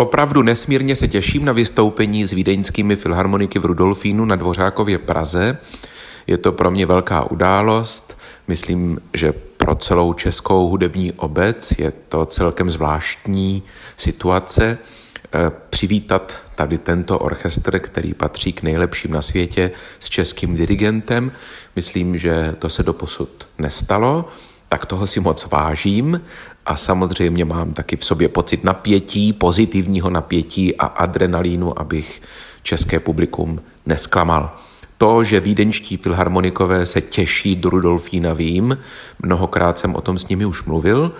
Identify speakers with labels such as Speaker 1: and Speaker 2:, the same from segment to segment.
Speaker 1: Opravdu nesmírně se těším na vystoupení s vídeňskými filharmoniky v Rudolfínu na Dvořákově Praze. Je to pro mě velká událost. Myslím, že pro celou českou hudební obec je to celkem zvláštní situace eh, přivítat tady tento orchestr, který patří k nejlepším na světě s českým dirigentem. Myslím, že to se doposud nestalo tak toho si moc vážím a samozřejmě mám taky v sobě pocit napětí, pozitivního napětí a adrenalínu, abych české publikum nesklamal. To, že vídeňští filharmonikové se těší do Rudolfína vím, mnohokrát jsem o tom s nimi už mluvil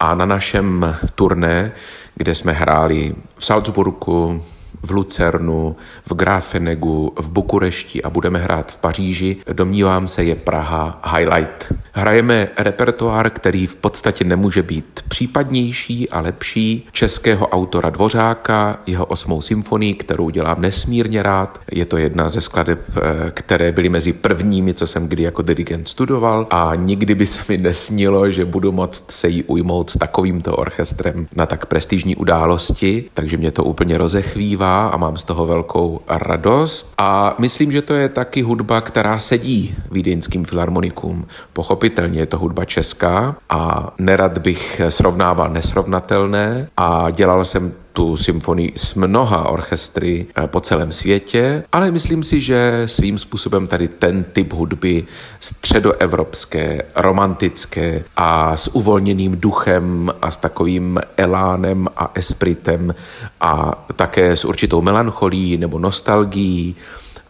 Speaker 1: a na našem turné, kde jsme hráli v Salzburgu, v Lucernu, v Grafenegu, v Bukurešti a budeme hrát v Paříži, domnívám se, je Praha highlight. Hrajeme repertoár, který v podstatě nemůže být případnější a lepší, českého autora Dvořáka, jeho osmou symfonii, kterou dělám nesmírně rád. Je to jedna ze skladeb, eh, které byly mezi prvními, co jsem kdy jako dirigent studoval. A nikdy by se mi nesnilo, že budu moct se jí ujmout s takovýmto orchestrem na tak prestižní události, takže mě to úplně rozechvívá a mám z toho velkou radost. A myslím, že to je taky hudba, která sedí vídeňským filharmonikům. Pochopitelně je to hudba česká a nerad bych srovnával nesrovnatelné a dělal jsem tu symfonii s mnoha orchestry eh, po celém světě, ale myslím si, že svým způsobem tady ten typ hudby středoevropské, romantické a s uvolněným duchem a s takovým elánem a espritem a také s určitou melancholí nebo nostalgií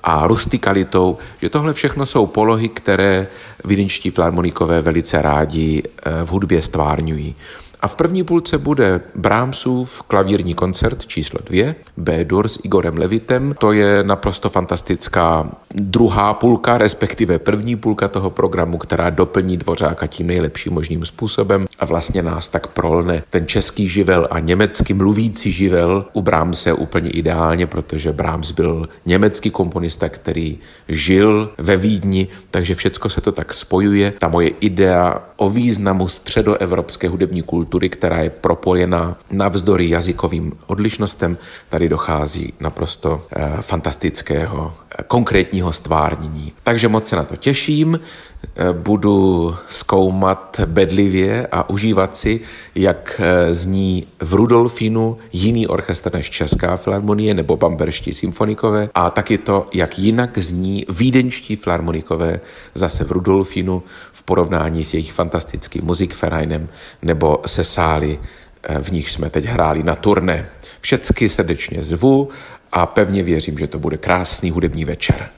Speaker 1: a rustikalitou, že tohle všechno jsou polohy, které vídeňští filharmonikové velice rádi eh, v hudbě stvárňují. A v první půlce bude Brahmsův klavírní koncert číslo dvě, B-dur s Igorem Levitem. To je naprosto fantastická druhá půlka, respektive první půlka toho programu, která doplní Dvořáka tím nejlepším možným způsobem a vlastně nás tak prolne ten český živel a německy mluvící živel u Brahmse úplně ideálně, protože Brahms byl německý komponista, který žil ve Vídni, takže všecko se to tak spojuje. Ta moje idea o významu středoevropské hudební kultury která je propojená navzdory jazykovým odlišnostem. Tady dochází naprosto eh, fantastického, eh, konkrétního stvárnění. Takže moc se na to těším budu zkoumat bedlivě a užívat si, jak zní v Rudolfínu jiný orchestr než Česká filharmonie nebo Bamberští symfonikové a taky to, jak jinak zní vídeňští filharmonikové zase v Rudolfínu v porovnání s jejich fantastickým muzikvereinem nebo se se sály, eh, v nich jsme teď hráli na turné. Všecky srdečně zvu a pevně věřím, že to bude krásný hudební večer.